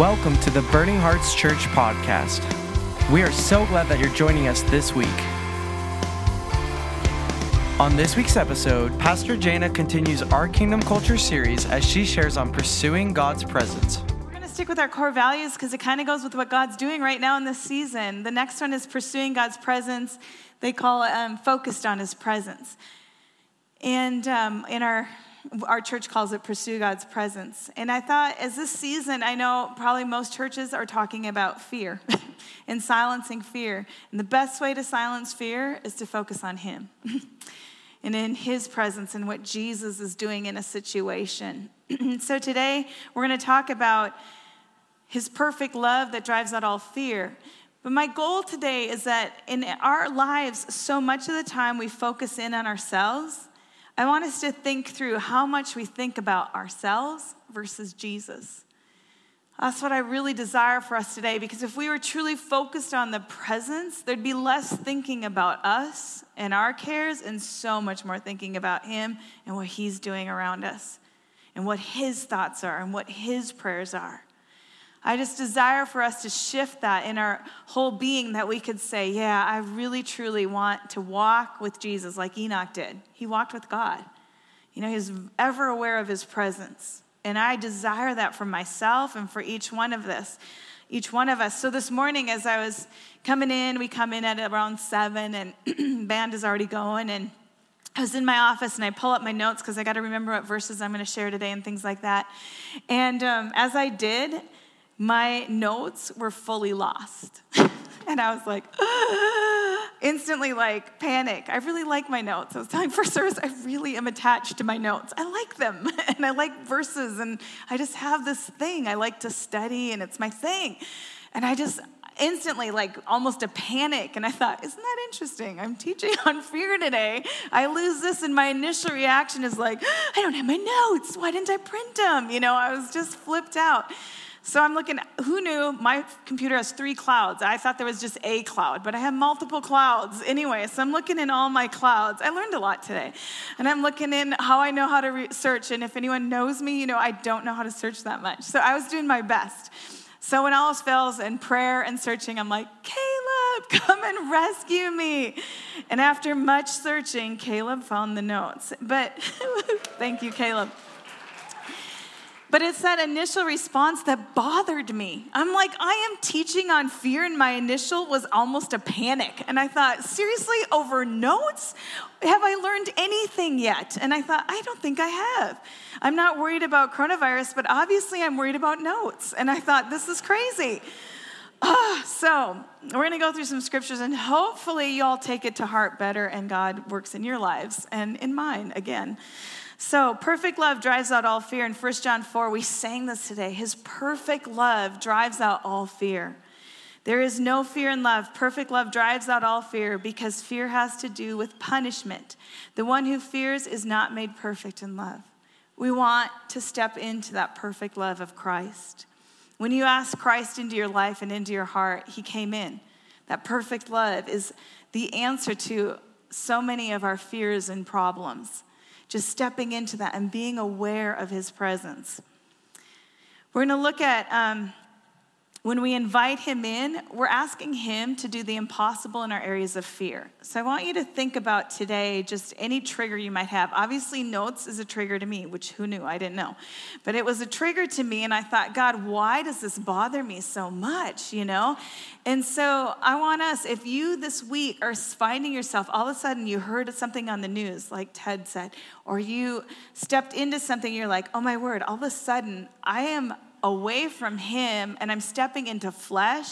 Welcome to the Burning Hearts Church podcast. We are so glad that you're joining us this week. On this week's episode, Pastor Jana continues our Kingdom Culture series as she shares on pursuing God's presence. We're going to stick with our core values because it kind of goes with what God's doing right now in this season. The next one is pursuing God's presence. They call it um, focused on his presence. And um, in our our church calls it pursue God's presence. And I thought, as this season, I know probably most churches are talking about fear and silencing fear. And the best way to silence fear is to focus on Him and in His presence and what Jesus is doing in a situation. so today, we're going to talk about His perfect love that drives out all fear. But my goal today is that in our lives, so much of the time we focus in on ourselves I want us to think through how much we think about ourselves versus Jesus. That's what I really desire for us today because if we were truly focused on the presence, there'd be less thinking about us and our cares and so much more thinking about Him and what He's doing around us and what His thoughts are and what His prayers are. I just desire for us to shift that in our whole being that we could say, Yeah, I really truly want to walk with Jesus like Enoch did. He walked with God. You know, he's ever aware of his presence. And I desire that for myself and for each one of this, each one of us. So this morning, as I was coming in, we come in at around seven, and band is already going, and I was in my office and I pull up my notes because I got to remember what verses I'm going to share today and things like that. And um, as I did, my notes were fully lost. and I was like, instantly like panic. I really like my notes. I was telling first service, I really am attached to my notes. I like them and I like verses and I just have this thing. I like to study and it's my thing. And I just instantly like almost a panic and I thought, isn't that interesting? I'm teaching on fear today. I lose this and my initial reaction is like, I don't have my notes. Why didn't I print them? You know, I was just flipped out. So I'm looking, who knew my computer has three clouds? I thought there was just a cloud, but I have multiple clouds anyway. So I'm looking in all my clouds. I learned a lot today. And I'm looking in how I know how to re- search. And if anyone knows me, you know, I don't know how to search that much. So I was doing my best. So when all else fails in prayer and searching, I'm like, Caleb, come and rescue me. And after much searching, Caleb found the notes. But thank you, Caleb. But it's that initial response that bothered me. I'm like, I am teaching on fear, and my initial was almost a panic. And I thought, seriously, over notes? Have I learned anything yet? And I thought, I don't think I have. I'm not worried about coronavirus, but obviously I'm worried about notes. And I thought, this is crazy. Uh, so, we're going to go through some scriptures and hopefully you all take it to heart better and God works in your lives and in mine again. So, perfect love drives out all fear. In 1 John 4, we sang this today. His perfect love drives out all fear. There is no fear in love. Perfect love drives out all fear because fear has to do with punishment. The one who fears is not made perfect in love. We want to step into that perfect love of Christ. When you ask Christ into your life and into your heart, He came in. That perfect love is the answer to so many of our fears and problems just stepping into that and being aware of his presence. We're going to look at um, when we invite him in, we're asking him to do the impossible in our areas of fear. So I want you to think about today just any trigger you might have. Obviously, notes is a trigger to me, which who knew? I didn't know. But it was a trigger to me, and I thought, God, why does this bother me so much, you know? And so I want us, if you this week are finding yourself, all of a sudden you heard something on the news, like Ted said, or you stepped into something, you're like, oh my word, all of a sudden I am away from Him and I'm stepping into flesh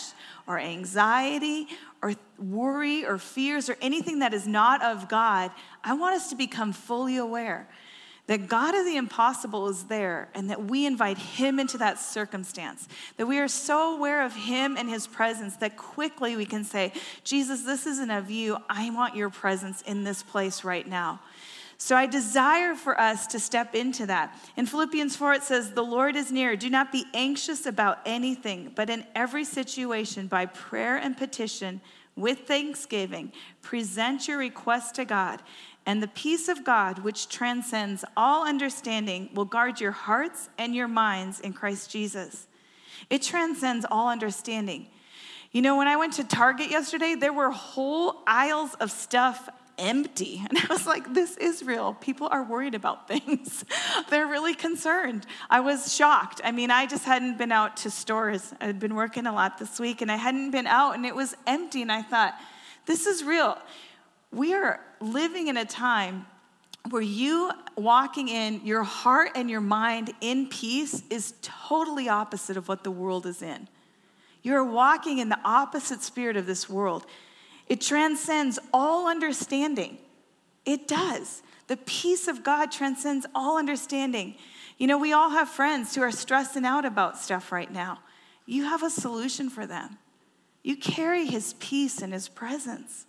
or anxiety or worry or fears or anything that is not of God, I want us to become fully aware that God of the impossible is there and that we invite Him into that circumstance. That we are so aware of Him and His presence that quickly we can say, Jesus, this isn't of you. I want your presence in this place right now. So I desire for us to step into that. In Philippians 4, it says, The Lord is near. Do not be anxious about anything, but in every situation, by prayer and petition, with thanksgiving, present your request to God. And the peace of God, which transcends all understanding, will guard your hearts and your minds in Christ Jesus. It transcends all understanding. You know, when I went to Target yesterday, there were whole aisles of stuff empty. And I was like, this is real. People are worried about things. They're really concerned. I was shocked. I mean, I just hadn't been out to stores. I had been working a lot this week and I hadn't been out and it was empty. And I thought, this is real. We are living in a time where you walking in your heart and your mind in peace is totally opposite of what the world is in. You're walking in the opposite spirit of this world. It transcends all understanding. It does. The peace of God transcends all understanding. You know, we all have friends who are stressing out about stuff right now. You have a solution for them. You carry his peace and his presence.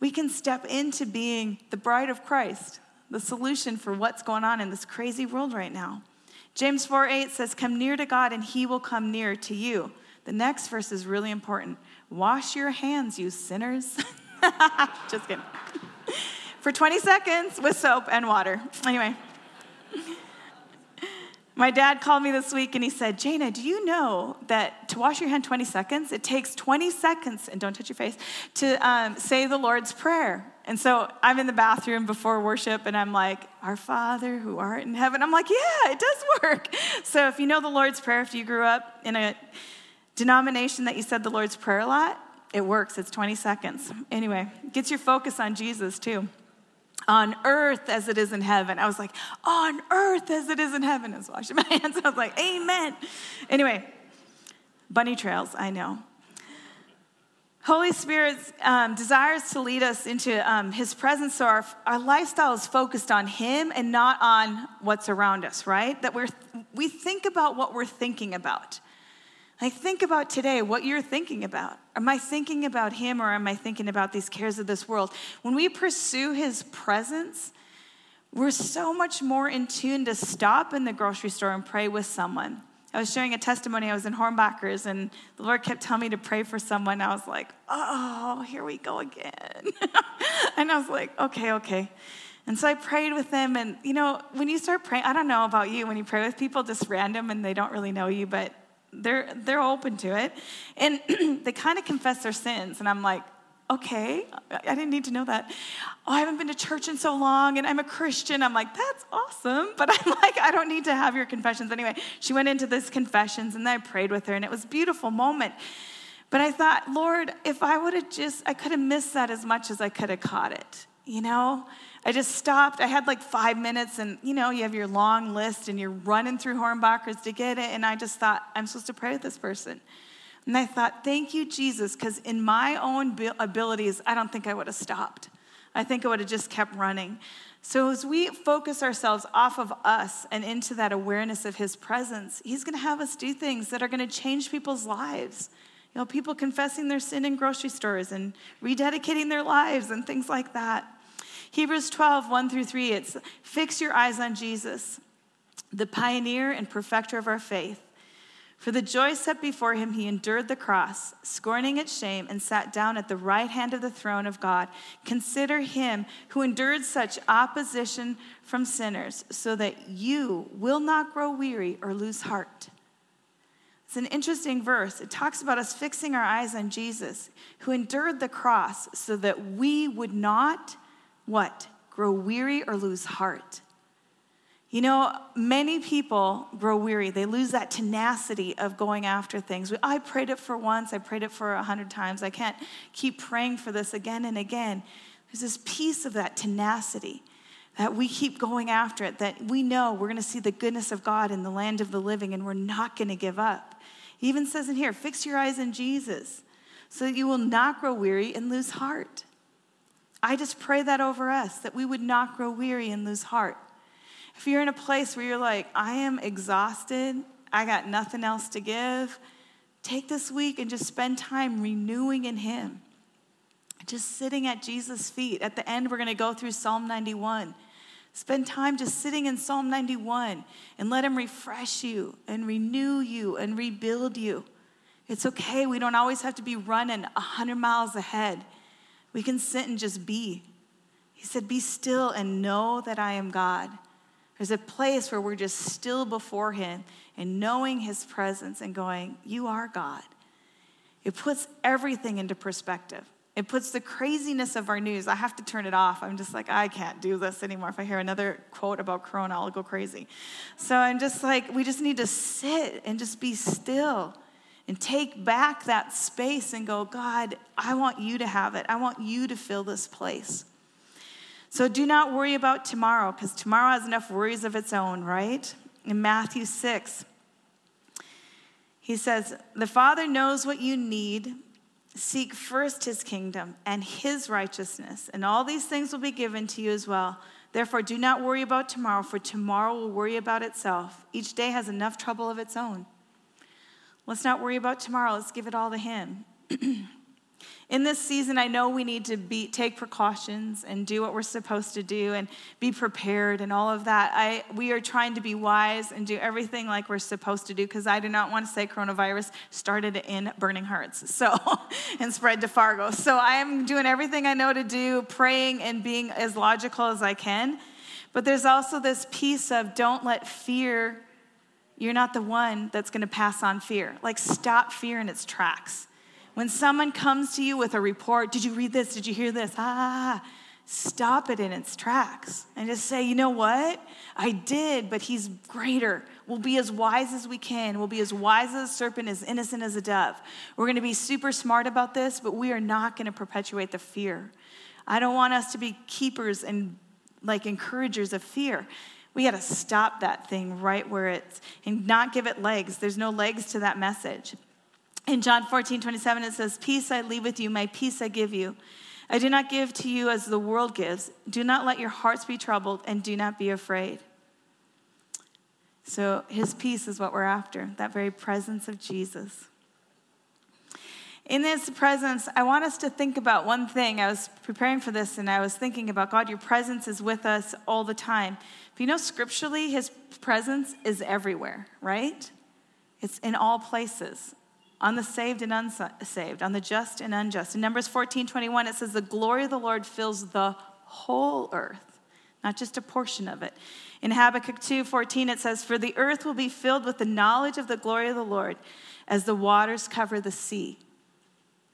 We can step into being the bride of Christ, the solution for what's going on in this crazy world right now. James 4 8 says, Come near to God and he will come near to you. The next verse is really important. Wash your hands, you sinners. Just kidding. For 20 seconds with soap and water. Anyway. My dad called me this week and he said, Jana, do you know that to wash your hand 20 seconds, it takes 20 seconds, and don't touch your face, to um, say the Lord's Prayer? And so I'm in the bathroom before worship and I'm like, Our Father who art in heaven. I'm like, Yeah, it does work. So if you know the Lord's Prayer, if you grew up in a denomination that you said the Lord's Prayer a lot, it works. It's 20 seconds. Anyway, gets your focus on Jesus too on earth as it is in heaven. I was like, on earth as it is in heaven. I was washing my hands. I was like, amen. Anyway, bunny trails, I know. Holy Spirit um, desires to lead us into um, His presence, so our, our lifestyle is focused on Him and not on what's around us, right? That we're, we think about what we're thinking about. Like, think about today what you're thinking about. Am I thinking about Him or am I thinking about these cares of this world? When we pursue His presence, we're so much more in tune to stop in the grocery store and pray with someone. I was sharing a testimony. I was in Hornbachers, and the Lord kept telling me to pray for someone. I was like, oh, here we go again. and I was like, okay, okay. And so I prayed with them. And, you know, when you start praying, I don't know about you, when you pray with people just random and they don't really know you, but they're, they're open to it. And they kind of confess their sins. And I'm like, okay, I didn't need to know that. Oh, I haven't been to church in so long and I'm a Christian. I'm like, that's awesome. But I'm like, I don't need to have your confessions. Anyway, she went into this confessions and I prayed with her and it was a beautiful moment. But I thought, Lord, if I would have just, I could have missed that as much as I could have caught it, you know? I just stopped. I had like five minutes, and you know, you have your long list and you're running through Hornbachers to get it. And I just thought, I'm supposed to pray with this person. And I thought, thank you, Jesus, because in my own abilities, I don't think I would have stopped. I think I would have just kept running. So, as we focus ourselves off of us and into that awareness of His presence, He's going to have us do things that are going to change people's lives. You know, people confessing their sin in grocery stores and rededicating their lives and things like that. Hebrews 12, 1 through 3, it's fix your eyes on Jesus, the pioneer and perfecter of our faith. For the joy set before him, he endured the cross, scorning its shame, and sat down at the right hand of the throne of God. Consider him who endured such opposition from sinners, so that you will not grow weary or lose heart. It's an interesting verse. It talks about us fixing our eyes on Jesus, who endured the cross so that we would not what? Grow weary or lose heart. You know, many people grow weary. They lose that tenacity of going after things. I prayed it for once, I prayed it for a hundred times. I can't keep praying for this again and again. There's this piece of that tenacity that we keep going after it, that we know we're going to see the goodness of God in the land of the living and we're not going to give up. He even says in here, fix your eyes on Jesus so that you will not grow weary and lose heart. I just pray that over us, that we would not grow weary and lose heart. If you're in a place where you're like, I am exhausted, I got nothing else to give, take this week and just spend time renewing in Him. Just sitting at Jesus' feet. At the end, we're going to go through Psalm 91. Spend time just sitting in Psalm 91 and let Him refresh you and renew you and rebuild you. It's okay. We don't always have to be running 100 miles ahead. We can sit and just be. He said, Be still and know that I am God. There's a place where we're just still before Him and knowing His presence and going, You are God. It puts everything into perspective. It puts the craziness of our news. I have to turn it off. I'm just like, I can't do this anymore. If I hear another quote about Corona, I'll go crazy. So I'm just like, we just need to sit and just be still and take back that space and go, God, I want you to have it. I want you to fill this place. So do not worry about tomorrow because tomorrow has enough worries of its own, right? In Matthew 6, he says, The Father knows what you need Seek first his kingdom and his righteousness, and all these things will be given to you as well. Therefore, do not worry about tomorrow, for tomorrow will worry about itself. Each day has enough trouble of its own. Let's not worry about tomorrow, let's give it all to him. in this season, I know we need to be, take precautions and do what we're supposed to do and be prepared and all of that. I, we are trying to be wise and do everything like we're supposed to do because I do not want to say coronavirus started in Burning Hearts so, and spread to Fargo. So I am doing everything I know to do, praying and being as logical as I can. But there's also this piece of don't let fear, you're not the one that's going to pass on fear. Like, stop fear in its tracks when someone comes to you with a report, did you read this? Did you hear this? Ah, stop it in its tracks and just say, you know what? I did, but he's greater. We'll be as wise as we can. We'll be as wise as a serpent, as innocent as a dove. We're going to be super smart about this, but we are not going to perpetuate the fear. I don't want us to be keepers and like encouragers of fear. We got to stop that thing right where it's and not give it legs. There's no legs to that message. In John 14, 27, it says, Peace I leave with you, my peace I give you. I do not give to you as the world gives. Do not let your hearts be troubled, and do not be afraid. So, his peace is what we're after, that very presence of Jesus. In this presence, I want us to think about one thing. I was preparing for this and I was thinking about God, your presence is with us all the time. You know, scripturally, his presence is everywhere, right? It's in all places on the saved and unsaved, on the just and unjust. In Numbers 14 21, it says, The glory of the Lord fills the whole earth, not just a portion of it. In Habakkuk 2 14, it says, For the earth will be filled with the knowledge of the glory of the Lord as the waters cover the sea.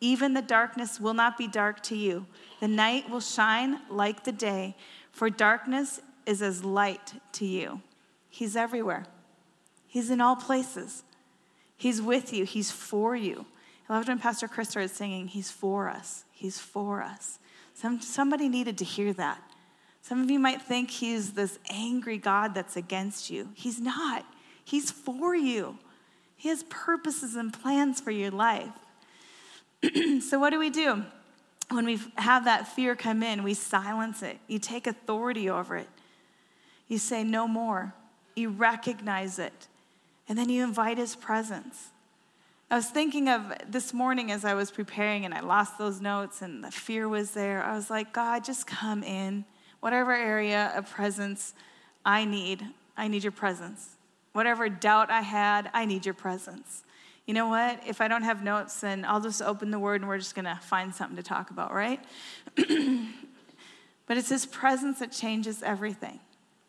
even the darkness will not be dark to you. The night will shine like the day, for darkness is as light to you. He's everywhere. He's in all places. He's with you, He's for you. I loved when Pastor Chris started singing, He's for us. He's for us. Some, somebody needed to hear that. Some of you might think He's this angry God that's against you. He's not, He's for you. He has purposes and plans for your life. so, what do we do? When we have that fear come in, we silence it. You take authority over it. You say, No more. You recognize it and then you invite his presence. I was thinking of this morning as I was preparing and I lost those notes and the fear was there. I was like, God, just come in. Whatever area of presence I need, I need your presence. Whatever doubt I had, I need your presence. You know what? If I don't have notes, then I'll just open the word and we're just going to find something to talk about, right? but it's his presence that changes everything.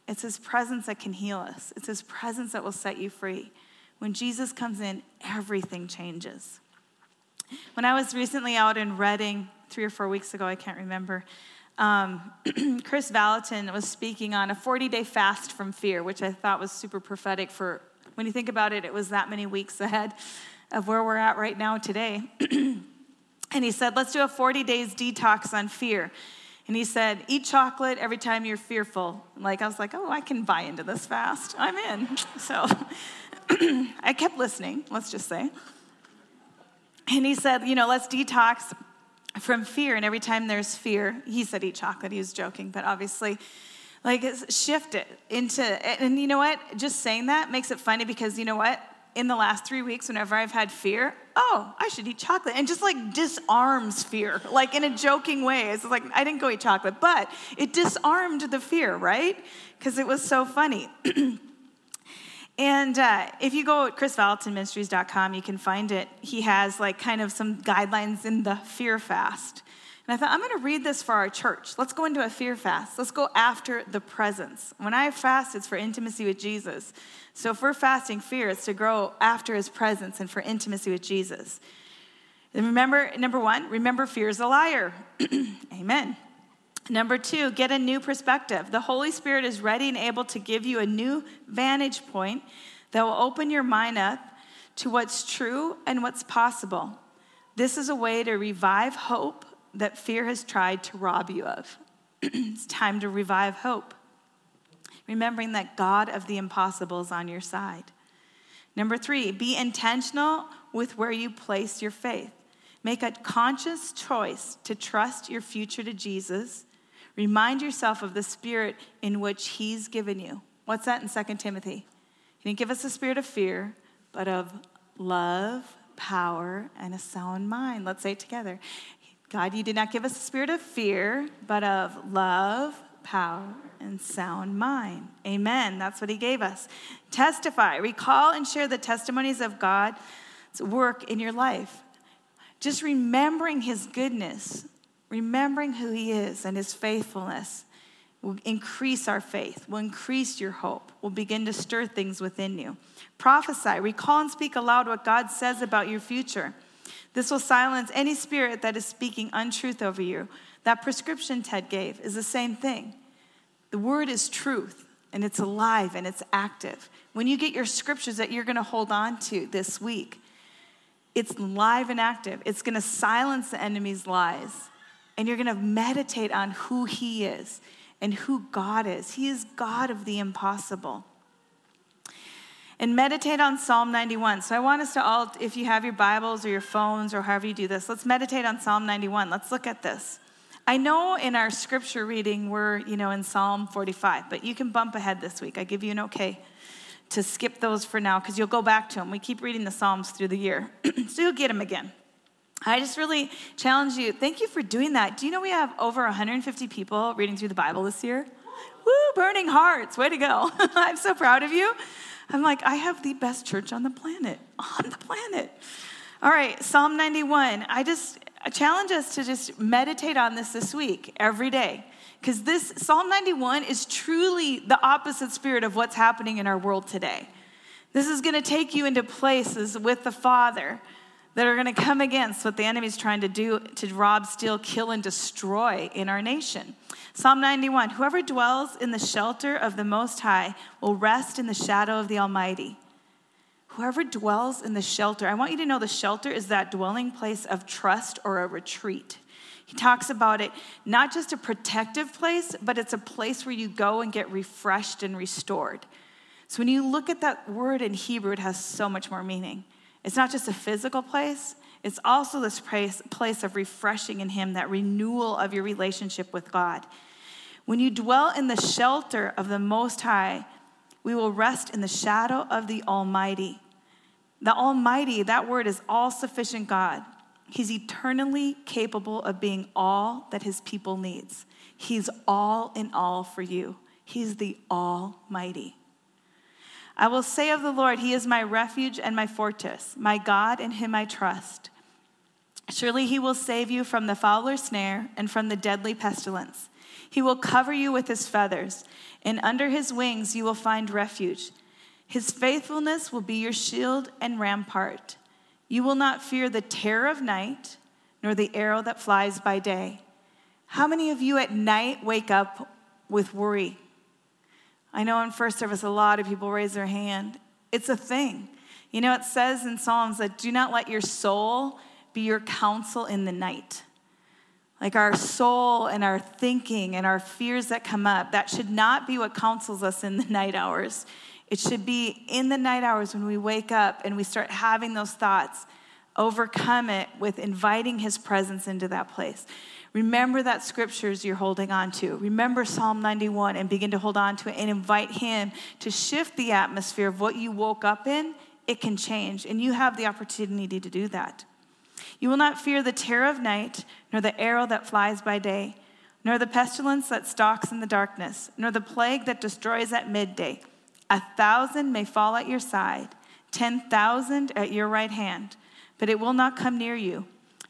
It's His presence that can heal us, it's His presence that will set you free. When Jesus comes in, everything changes. When I was recently out in Redding, three or four weeks ago, I can't remember, um, Kris Vallotton was speaking on a 40 day fast from fear, which I thought was super prophetic for when you think about it, it was that many weeks ahead of where we're at right now today. and he said, Let's do a 40 days detox on fear. And he said, Eat chocolate every time you're fearful. Like, I was like, Oh, I can buy into this fast. I'm in. So I kept listening, let's just say. And he said, You know, let's detox from fear. And every time there's fear, he said, Eat chocolate. He was joking, but obviously, Like, shift it into, and you know what? Just saying that makes it funny because you know what? In the last three weeks, whenever I've had fear, oh, I should eat chocolate, and just like disarms fear, like in a joking way. It's like, I didn't go eat chocolate, but it disarmed the fear, right? Because it was so funny. And uh, if you go at chrisvallottonministries.com, you can find it. He has like kind of some guidelines in the fear fast. And I thought, I'm going to read this for our church. Let's go into a fear fast. Let's go after the presence. When I fast, it's for intimacy with Jesus. So if we're fasting fear, it's to grow after his presence and for intimacy with Jesus. And remember, number one, remember fear is a liar. Amen. Number two, get a new perspective. The Holy Spirit is ready and able to give you a new vantage point that will open your mind up to what's true and what's possible. This is a way to revive hope that fear has tried to rob you of. it's time to revive hope, remembering that God of the impossible is on your side. Number three, be intentional with where you place your faith. Make a conscious choice to trust your future to Jesus. Remind yourself of the spirit in which He's given you. What's that in 2 Timothy? He didn't give us a spirit of fear, but of love, power, and a sound mind. Let's say it together. God, you did not give us a spirit of fear, but of love, power, and sound mind. Amen. That's what he gave us. Testify, recall, and share the testimonies of God's work in your life. Just remembering his goodness, remembering who he is and his faithfulness will increase our faith, will increase your hope, will begin to stir things within you. Prophesy, recall, and speak aloud what God says about your future. This will silence any spirit that is speaking untruth over you. That prescription Ted gave is the same thing. The word is truth, and it's alive and it's active. When you get your scriptures that you're going to hold on to this week, it's live and active. It's going to silence the enemy's lies, and you're going to meditate on who he is and who God is. He is God of the impossible and meditate on Psalm 91. So I want us to all, if you have your Bibles or your phones or however you do this, let's meditate on Psalm 91. Let's look at this. I know in our scripture reading we're, you know, in Psalm 45, but you can bump ahead this week. I give you an okay to skip those for now because you'll go back to them. We keep reading the Psalms through the year, so you'll get them again. I just really challenge you. Thank you for doing that. Do you know we have over 150 people reading through the Bible this year? Woo, burning hearts. Way to go. I'm so proud of you. I'm like, I have the best church on the planet, on the planet. All right, Psalm 91. I just I challenge us to just meditate on this this week, every day. Because this Psalm 91 is truly the opposite spirit of what's happening in our world today. This is going to take you into places with the Father that are going to come against what the enemy is trying to do to rob, steal, kill, and destroy in our nation. Psalm 91 Whoever dwells in the shelter of the Most High will rest in the shadow of the Almighty. Whoever dwells in the shelter, I want you to know the shelter is that dwelling place of trust or a retreat. He talks about it not just a protective place, but it's a place where you go and get refreshed and restored. So when you look at that word in Hebrew, it has so much more meaning. It's not just a physical place, it's also this place, of refreshing in Him, that renewal of your relationship with God. When you dwell in the shelter of the Most High, we will rest in the shadow of the Almighty. The Almighty, that word is all sufficient God. He's eternally capable of being all that his people needs. He's all in all for you. He's the Almighty. I will say of the Lord, He is my refuge and my fortress, my God, in Him I trust. Surely He will save you from the fowler's snare and from the deadly pestilence. He will cover you with His feathers, and under His wings you will find refuge. His faithfulness will be your shield and rampart. You will not fear the terror of night, nor the arrow that flies by day. How many of you at night wake up with worry? I know in first service, a lot of people raise their hand. It's a thing. You know, it says in Psalms that do not let your soul be your counsel in the night. Like our soul and our thinking and our fears that come up, that should not be what counsels us in the night hours. It should be in the night hours when we wake up and we start having those thoughts Overcome it with inviting his presence into that place. Remember that scriptures you're holding on to. Remember Psalm 91 and begin to hold on to it and invite him to shift the atmosphere of what you woke up in. It can change, and you have the opportunity to do that. You will not fear the terror of night, nor the arrow that flies by day, nor the pestilence that stalks in the darkness, nor the plague that destroys at midday. A thousand may fall at your side, ten thousand at your right hand, but it will not come near you.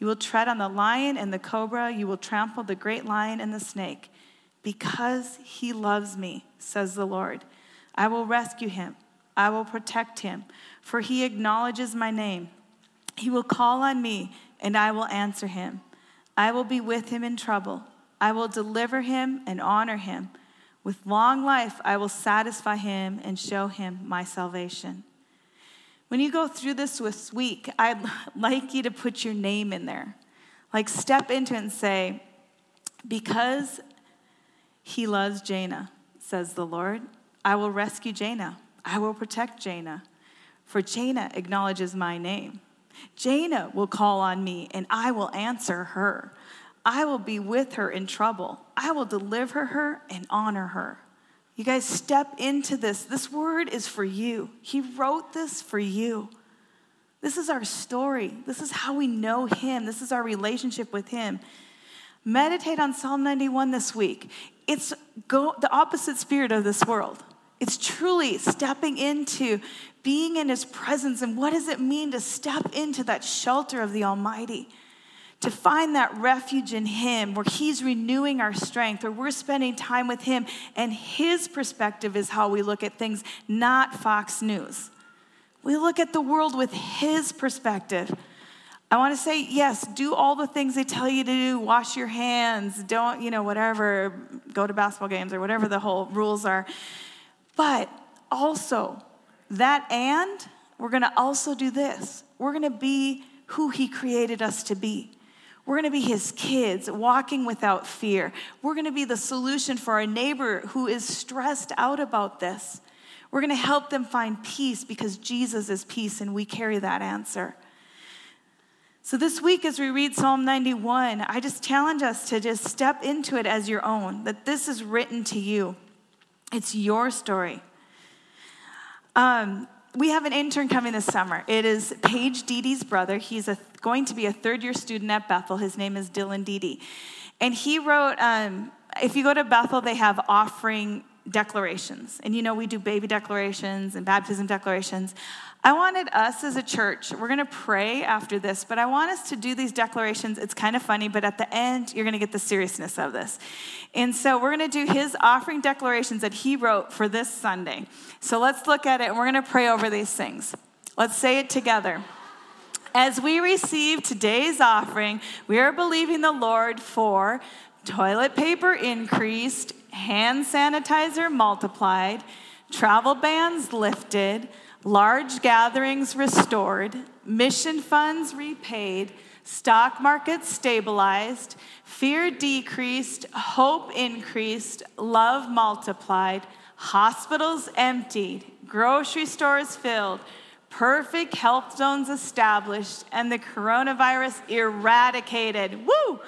You will tread on the lion and the cobra, you will trample the great lion and the snake. Because he loves me, says the Lord, I will rescue him, I will protect him, for he acknowledges my name. He will call on me, and I will answer him. I will be with him in trouble. I will deliver him and honor him. With long life, I will satisfy him and show him my salvation. When you go through this this week, I'd like you to put your name in there. Like step into it and say, Because he loves Jana, says the Lord, I will rescue Jana. I will protect Jana. For Jana acknowledges my name. Jana will call on me and I will answer her. I will be with her in trouble. I will deliver her and honor her. You guys step into this. This word is for you. He wrote this for you. This is our story. This is how we know Him. This is our relationship with Him. Meditate on Psalm 91 this week. It's go, the opposite spirit of this world. It's truly stepping into being in His presence. And what does it mean to step into that shelter of the Almighty? To find that refuge in Him where He's renewing our strength, where we're spending time with Him, and His perspective is how we look at things, not Fox News. We look at the world with His perspective. I want to say, yes, do all the things they tell you to do. Wash your hands, don't, you know, whatever, go to basketball games or whatever the whole rules are. But also, that and we're going to also do this. We're going to be who He created us to be. We're going to be his kids walking without fear. We're going to be the solution for our neighbor who is stressed out about this. We're going to help them find peace because Jesus is peace and we carry that answer. So, this week, as we read Psalm 91, I just challenge us to just step into it as your own, that this is written to you. It's your story. Um, we have an intern coming this summer. It is Paige Deedee's brother. He's a, going to be a third year student at Bethel. His name is Dylan Deedee. And he wrote, um, if you go to Bethel, they have offering declarations. And you know, we do baby declarations and baptism declarations. I wanted us as a church, we're going to pray after this, but I want us to do these declarations. It's kind of funny, but at the end, you're going to get the seriousness of this. And so we're going to do his offering declarations that he wrote for this Sunday. So let's look at it and we're going to pray over these things. Let's say it together. As we receive today's offering, we are believing the Lord for toilet paper increased, hand sanitizer multiplied, travel bans lifted, large gatherings restored, mission funds repaid, stock markets stabilized, fear decreased, hope increased, love multiplied, hospitals emptied, grocery stores filled, perfect health zones established, and the coronavirus eradicated. Woo!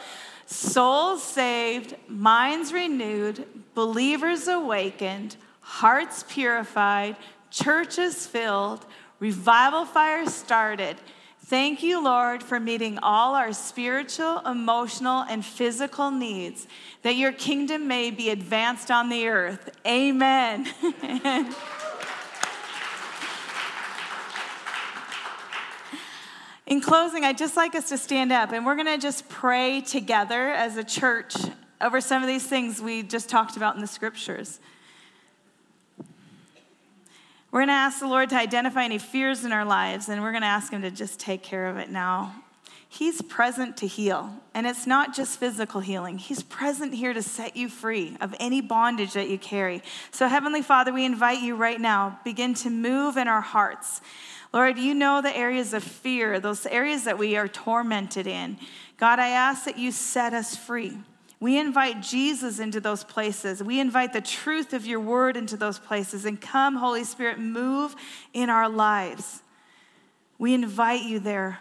Souls saved, minds renewed, believers awakened, hearts purified, churches filled, revival fire started. Thank you, Lord, for meeting all our spiritual, emotional, and physical needs, that your kingdom may be advanced on the earth. Amen. In closing, I'd just like us to stand up and we're going to just pray together as a church over some of these things we just talked about in the scriptures. We're going to ask the Lord to identify any fears in our lives, and we're going to ask Him to just take care of it now. He's present to heal. And it's not just physical healing, He's present here to set you free of any bondage that you carry. So, Heavenly Father, we invite you right now, begin to move in our hearts. Lord, you know the areas of fear, those areas that we are tormented in. God, I ask that you set us free. We invite Jesus into those places. We invite the truth of your word into those places. And come, Holy Spirit, move in our lives. We invite you there.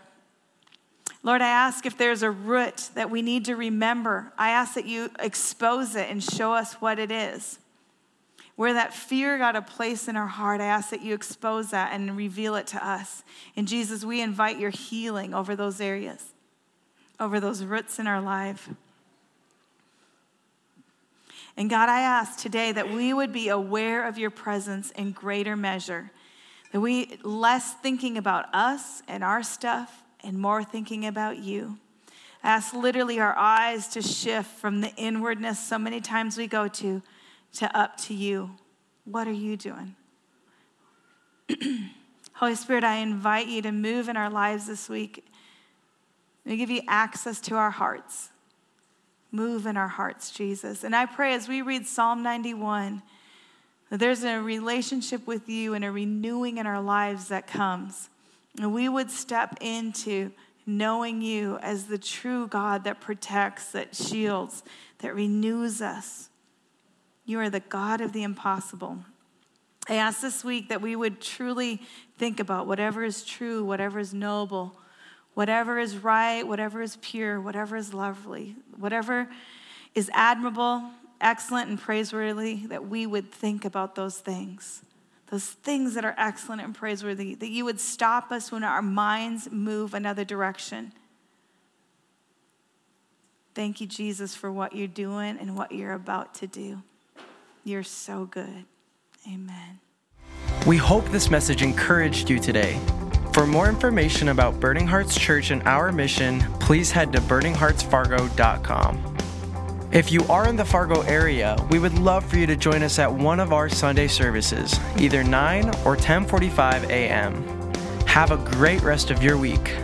Lord, I ask if there's a root that we need to remember, I ask that you expose it and show us what it is. Where that fear got a place in our heart, I ask that you expose that and reveal it to us. And Jesus, we invite your healing over those areas, over those roots in our life. And God, I ask today that we would be aware of your presence in greater measure, that we less thinking about us and our stuff and more thinking about you. I ask literally our eyes to shift from the inwardness so many times we go to, to up to you. What are you doing? Holy Spirit, I invite you to move in our lives this week. We give you access to our hearts. Move in our hearts, Jesus. And I pray as we read Psalm 91 that there's a relationship with you and a renewing in our lives that comes. And we would step into knowing you as the true God that protects, that shields, that renews us. You are the God of the impossible. I ask this week that we would truly think about whatever is true, whatever is noble, whatever is right, whatever is pure, whatever is lovely, whatever is admirable, excellent, and praiseworthy, that we would think about those things those things that are excellent and praiseworthy, that you would stop us when our minds move another direction. Thank you, Jesus, for what you're doing and what you're about to do. You're so good. Amen. We hope this message encouraged you today. For more information about Burning Hearts Church and our mission, please head to burningheartsfargo.com. If you are in the Fargo area, we would love for you to join us at one of our Sunday services, either 9 or 10:45 a.m. Have a great rest of your week.